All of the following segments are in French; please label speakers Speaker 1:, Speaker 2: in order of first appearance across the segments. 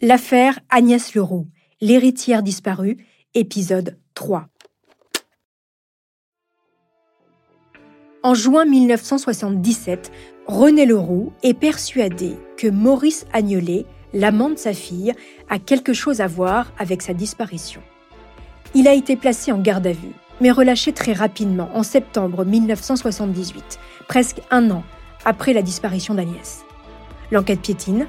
Speaker 1: L'affaire Agnès Leroux, l'héritière disparue, épisode 3. En juin 1977, René Leroux est persuadé que Maurice Agnelet, l'amant de sa fille, a quelque chose à voir avec sa disparition. Il a été placé en garde à vue, mais relâché très rapidement en septembre 1978, presque un an après la disparition d'Agnès. L'enquête piétine,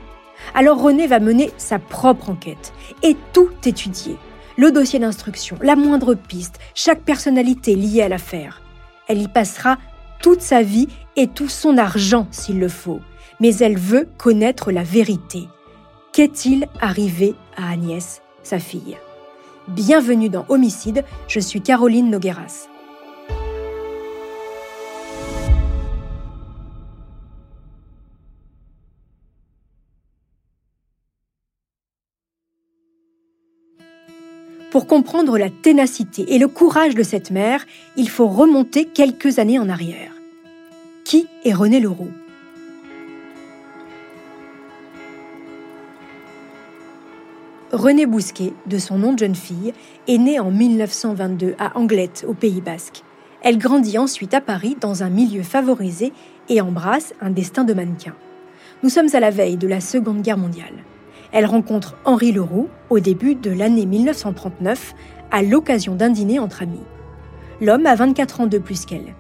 Speaker 1: alors René va mener sa propre enquête et tout étudier. Le dossier d'instruction, la moindre piste, chaque personnalité liée à l'affaire. Elle y passera toute sa vie et tout son argent s'il le faut. Mais elle veut connaître la vérité. Qu'est-il arrivé à Agnès, sa fille? Bienvenue dans Homicide, je suis Caroline Nogueras. Pour comprendre la ténacité et le courage de cette mère, il faut remonter quelques années en arrière. Qui est René Leroux? René Bousquet, de son nom de jeune fille, est née en 1922 à Anglette, au Pays Basque. Elle grandit ensuite à Paris dans un milieu favorisé et embrasse un destin de mannequin. Nous sommes à la veille de la Seconde Guerre mondiale. Elle rencontre Henri Leroux au début de l'année 1939 à l'occasion d'un dîner entre amis. L'homme a 24 ans de plus qu'elle.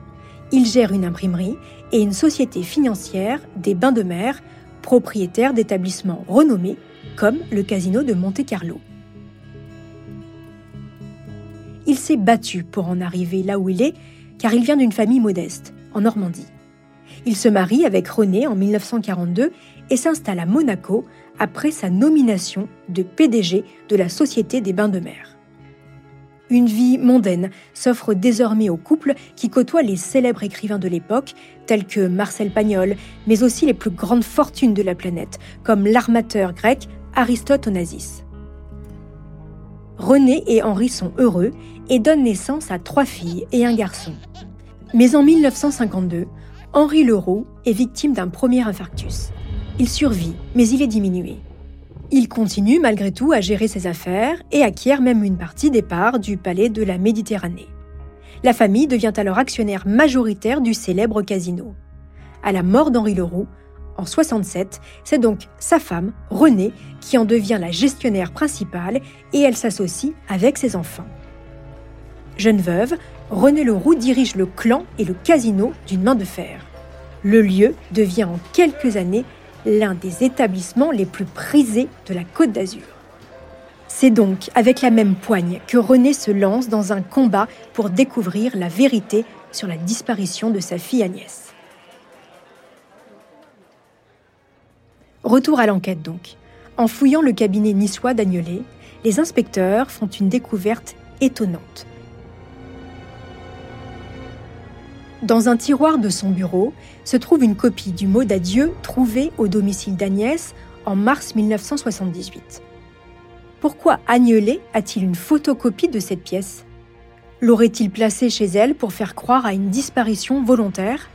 Speaker 1: Il gère une imprimerie et une société financière des bains de mer, propriétaire d'établissements renommés comme le casino de Monte-Carlo. Il s'est battu pour en arriver là où il est, car il vient d'une famille modeste, en Normandie. Il se marie avec René en 1942 et s'installe à Monaco après sa nomination de PDG de la Société des Bains de Mer. Une vie mondaine s'offre désormais au couple qui côtoie les célèbres écrivains de l'époque, tels que Marcel Pagnol, mais aussi les plus grandes fortunes de la planète, comme l'armateur grec Aristote Onassis. René et Henri sont heureux et donnent naissance à trois filles et un garçon. Mais en 1952, Henri Leroux est victime d'un premier infarctus. Il survit, mais il est diminué. Il continue malgré tout à gérer ses affaires et acquiert même une partie des parts du palais de la Méditerranée. La famille devient alors actionnaire majoritaire du célèbre casino. À la mort d'Henri Leroux, en 67, c'est donc sa femme, Renée, qui en devient la gestionnaire principale et elle s'associe avec ses enfants. Jeune veuve, Renée Leroux dirige le clan et le casino d'une main de fer. Le lieu devient en quelques années l'un des établissements les plus prisés de la Côte d'Azur. C'est donc avec la même poigne que René se lance dans un combat pour découvrir la vérité sur la disparition de sa fille Agnès. Retour à l'enquête donc. En fouillant le cabinet niçois d'Agnelet, les inspecteurs font une découverte étonnante. Dans un tiroir de son bureau se trouve une copie du mot d'adieu trouvé au domicile d'Agnès en mars 1978. Pourquoi Agnelet a-t-il une photocopie de cette pièce? L'aurait-il placée chez elle pour faire croire à une disparition volontaire?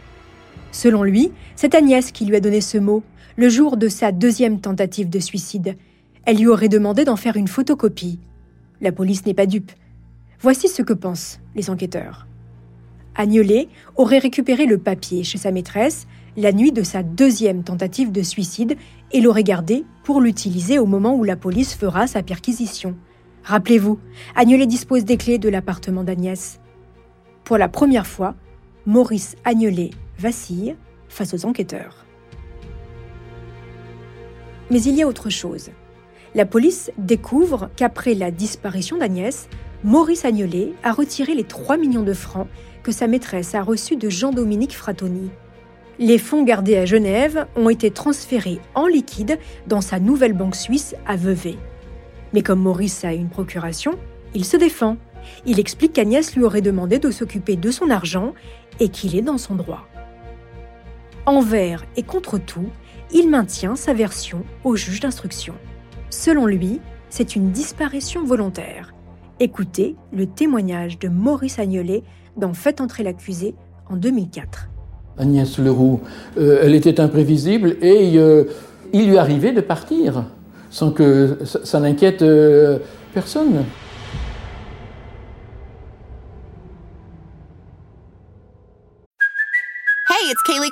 Speaker 1: Selon lui, c'est Agnès qui lui a donné ce mot, le jour de sa deuxième tentative de suicide. Elle lui aurait demandé d'en faire une photocopie. La police n'est pas dupe. Voici ce que pensent les enquêteurs. Agnelet aurait récupéré le papier chez sa maîtresse la nuit de sa deuxième tentative de suicide et l'aurait gardé pour l'utiliser au moment où la police fera sa perquisition. Rappelez-vous, Agnelet dispose des clés de l'appartement d'Agnès. Pour la première fois, Maurice Agnelet vacille face aux enquêteurs. Mais il y a autre chose. La police découvre qu'après la disparition d'Agnès, Maurice Agnelet a retiré les 3 millions de francs que sa maîtresse a reçus de Jean-Dominique Fratoni. Les fonds gardés à Genève ont été transférés en liquide dans sa nouvelle banque suisse à Vevey. Mais comme Maurice a une procuration, il se défend. Il explique qu'Agnès lui aurait demandé de s'occuper de son argent et qu'il est dans son droit. Envers et contre tout, il maintient sa version au juge d'instruction. Selon lui, c'est une disparition volontaire. Écoutez le témoignage de Maurice Agnelet dans Faites entrer l'accusé en 2004.
Speaker 2: Agnès Leroux, euh, elle était imprévisible et euh, il lui arrivait de partir sans que ça, n'inquiète euh, personne.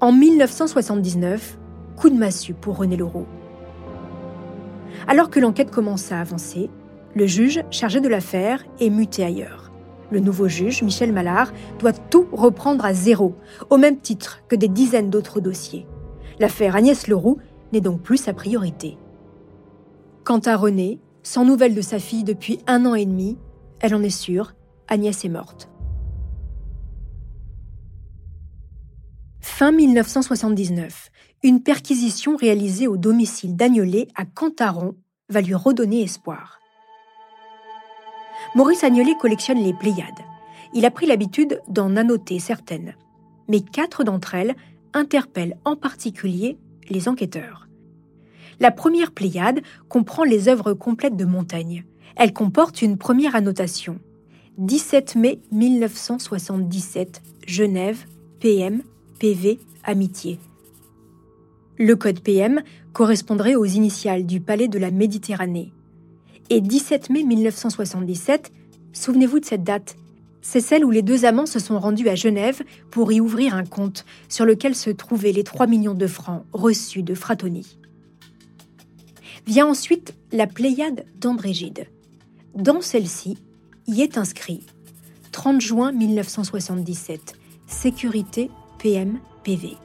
Speaker 1: En 1979, coup de massue pour René Leroux. Alors que l'enquête commence à avancer, le juge chargé de l'affaire est muté ailleurs. Le nouveau juge, Michel Mallard, doit tout reprendre à zéro, au même titre que des dizaines d'autres dossiers. L'affaire Agnès Leroux n'est donc plus sa priorité. Quant à René, sans nouvelles de sa fille depuis un an et demi, elle en est sûre, Agnès est morte. Fin 1979, une perquisition réalisée au domicile d'Agnolet à Cantaron va lui redonner espoir. Maurice Agnolet collectionne les Pléiades. Il a pris l'habitude d'en annoter certaines. Mais quatre d'entre elles interpellent en particulier les enquêteurs. La première Pléiade comprend les œuvres complètes de Montaigne. Elle comporte une première annotation. 17 mai 1977, Genève, PM, PV, Amitié. Le code PM correspondrait aux initiales du Palais de la Méditerranée. Et 17 mai 1977, souvenez-vous de cette date, c'est celle où les deux amants se sont rendus à Genève pour y ouvrir un compte sur lequel se trouvaient les 3 millions de francs reçus de Fratoni. Vient ensuite la Pléiade d'Andrégide. Dans celle-ci, y est inscrit 30 juin 1977, sécurité PM-PV.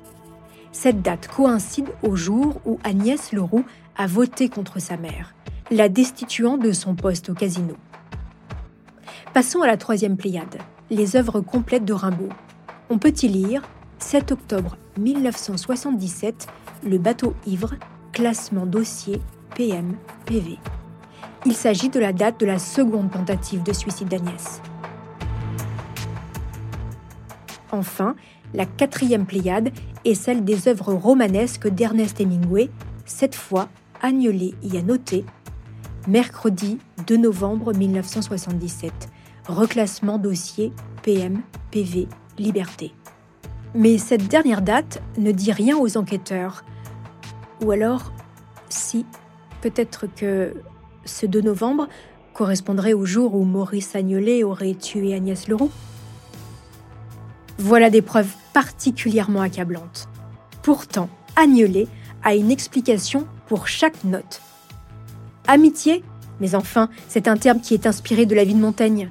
Speaker 1: Cette date coïncide au jour où Agnès Leroux a voté contre sa mère, la destituant de son poste au casino. Passons à la troisième Pléiade, les œuvres complètes de Rimbaud. On peut y lire 7 octobre 1977, Le bateau ivre, classement dossier PM-PV. Il s'agit de la date de la seconde tentative de suicide d'Agnès. Enfin, la quatrième Pléiade est celle des œuvres romanesques d'Ernest Hemingway. Cette fois, Agnolet y a noté mercredi 2 novembre 1977, reclassement dossier PM-PV Liberté. Mais cette dernière date ne dit rien aux enquêteurs. Ou alors, si Peut-être que ce 2 novembre correspondrait au jour où Maurice Agnolet aurait tué Agnès Leroux. Voilà des preuves particulièrement accablantes. Pourtant, Agnolet a une explication pour chaque note. Amitié Mais enfin, c'est un terme qui est inspiré de la vie de Montaigne.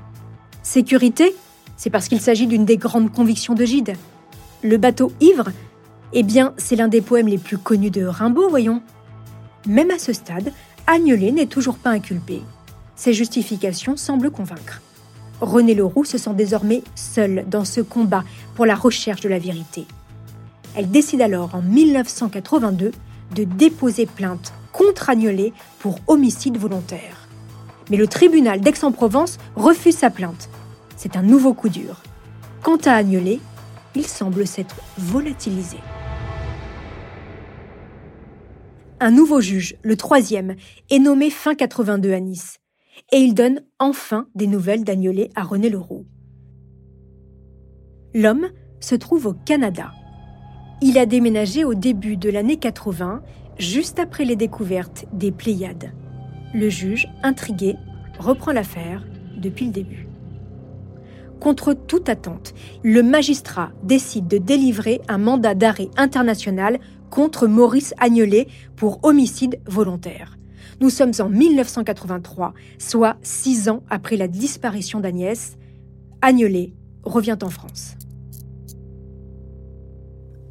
Speaker 1: Sécurité C'est parce qu'il s'agit d'une des grandes convictions de Gide. Le bateau ivre Eh bien, c'est l'un des poèmes les plus connus de Rimbaud, voyons. Même à ce stade, Agnelet n'est toujours pas inculpé. Ses justifications semblent convaincre. René Leroux se sent désormais seul dans ce combat pour la recherche de la vérité. Elle décide alors en 1982 de déposer plainte contre Agnelet pour homicide volontaire. Mais le tribunal d'Aix-en-Provence refuse sa plainte. C'est un nouveau coup dur. Quant à Agnelet, il semble s'être volatilisé. Un nouveau juge, le troisième, est nommé fin 82 à Nice. Et il donne enfin des nouvelles d'Agnolet à René Leroux. L'homme se trouve au Canada. Il a déménagé au début de l'année 80, juste après les découvertes des Pléiades. Le juge, intrigué, reprend l'affaire depuis le début. Contre toute attente, le magistrat décide de délivrer un mandat d'arrêt international contre Maurice Agnelet pour homicide volontaire. Nous sommes en 1983, soit six ans après la disparition d'Agnès. Agnelet revient en France.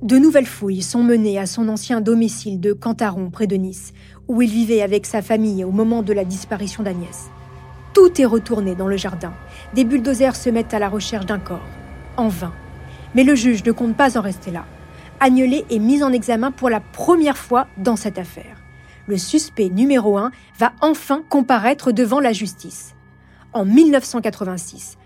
Speaker 1: De nouvelles fouilles sont menées à son ancien domicile de Cantaron, près de Nice, où il vivait avec sa famille au moment de la disparition d'Agnès. Tout est retourné dans le jardin. Des bulldozers se mettent à la recherche d'un corps. En vain. Mais le juge ne compte pas en rester là. Agnelet est mis en examen pour la première fois dans cette affaire. Le suspect numéro 1 va enfin comparaître devant la justice. En 1986,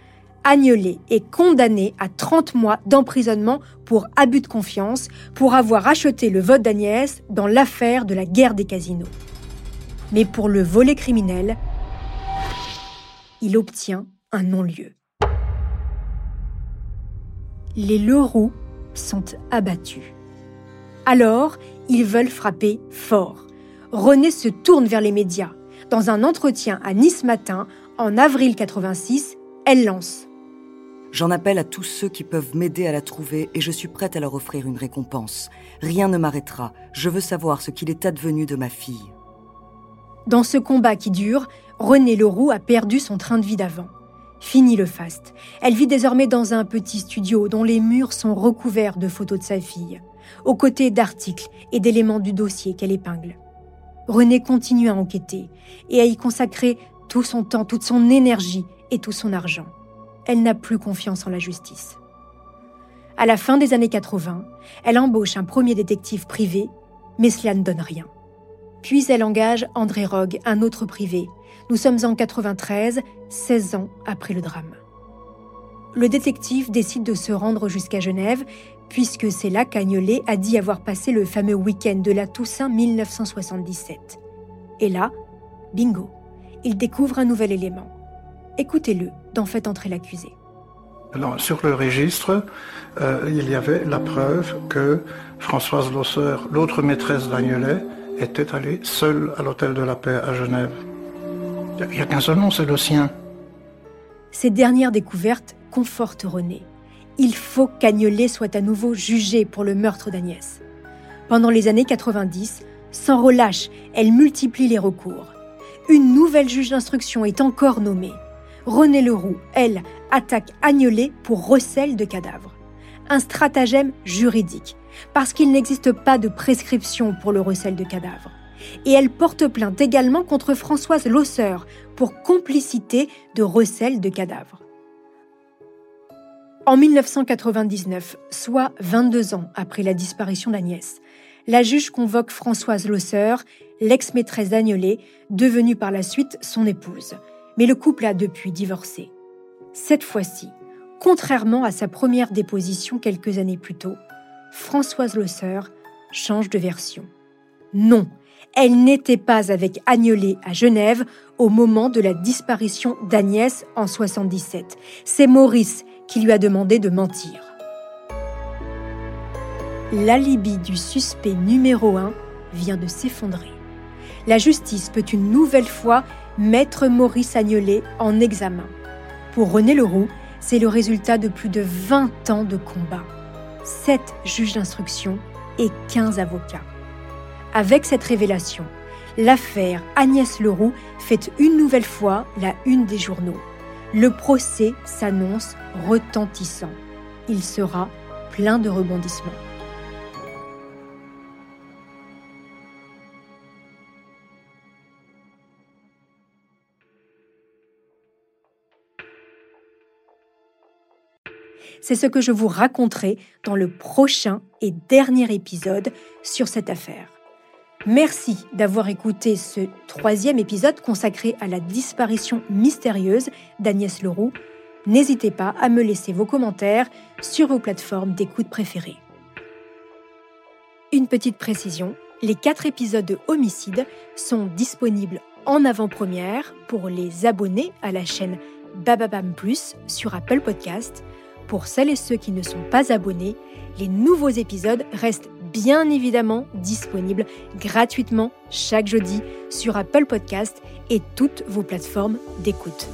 Speaker 1: Agnelet est condamné à 30 mois d'emprisonnement pour abus de confiance pour avoir acheté le vote d'Agnès dans l'affaire de la guerre des casinos. Mais pour le volet criminel, il obtient un non-lieu. Les Leroux sont abattus. Alors, ils veulent frapper fort. René se tourne vers les médias. Dans un entretien à Nice Matin, en avril 86, elle lance
Speaker 3: J'en appelle à tous ceux qui peuvent m'aider à la trouver et je suis prête à leur offrir une récompense. Rien ne m'arrêtera. Je veux savoir ce qu'il est advenu de ma fille.
Speaker 1: Dans ce combat qui dure, René Leroux a perdu son train de vie d'avant. Fini le faste. Elle vit désormais dans un petit studio dont les murs sont recouverts de photos de sa fille, aux côtés d'articles et d'éléments du dossier qu'elle épingle. René continue à enquêter et à y consacrer tout son temps, toute son énergie et tout son argent. Elle n'a plus confiance en la justice. À la fin des années 80, elle embauche un premier détective privé, mais cela ne donne rien. Puis elle engage André Rogue, un autre privé, nous sommes en 93, 16 ans après le drame. Le détective décide de se rendre jusqu'à Genève, puisque c'est là qu'Agnelet a dit avoir passé le fameux week-end de la Toussaint 1977. Et là, bingo, il découvre un nouvel élément. Écoutez-le d'en fait entrer l'accusé.
Speaker 4: sur le registre, euh, il y avait la preuve que Françoise Losseur, l'autre maîtresse d'Agnelet, était allée seule à l'hôtel de la paix à Genève. Il n'y a qu'un seul nom, c'est le sien.
Speaker 1: Ces dernières découvertes confortent René. Il faut qu'Agnelet soit à nouveau jugé pour le meurtre d'Agnès. Pendant les années 90, sans relâche, elle multiplie les recours. Une nouvelle juge d'instruction est encore nommée. René Leroux, elle, attaque Agnelet pour recel de cadavres. Un stratagème juridique, parce qu'il n'existe pas de prescription pour le recel de cadavres et elle porte plainte également contre Françoise Losseur pour complicité de recel de cadavres. En 1999, soit 22 ans après la disparition d'Agnès, la juge convoque Françoise Losseur, l'ex-maîtresse d'Agnolet, devenue par la suite son épouse. Mais le couple a depuis divorcé. Cette fois-ci, contrairement à sa première déposition quelques années plus tôt, Françoise Losseur change de version. Non, elle n'était pas avec Agnelet à Genève au moment de la disparition d'Agnès en 77. C'est Maurice qui lui a demandé de mentir. L'alibi du suspect numéro 1 vient de s'effondrer. La justice peut une nouvelle fois mettre Maurice Agnelet en examen. Pour René Leroux, c'est le résultat de plus de 20 ans de combat. 7 juges d'instruction et 15 avocats. Avec cette révélation, l'affaire Agnès Leroux fait une nouvelle fois la une des journaux. Le procès s'annonce retentissant. Il sera plein de rebondissements. C'est ce que je vous raconterai dans le prochain et dernier épisode sur cette affaire. Merci d'avoir écouté ce troisième épisode consacré à la disparition mystérieuse d'Agnès Leroux. N'hésitez pas à me laisser vos commentaires sur vos plateformes d'écoute préférées. Une petite précision, les quatre épisodes de Homicide sont disponibles en avant-première pour les abonnés à la chaîne Bababam Plus sur Apple Podcast. Pour celles et ceux qui ne sont pas abonnés, les nouveaux épisodes restent bien évidemment disponibles gratuitement chaque jeudi sur Apple Podcast et toutes vos plateformes d'écoute.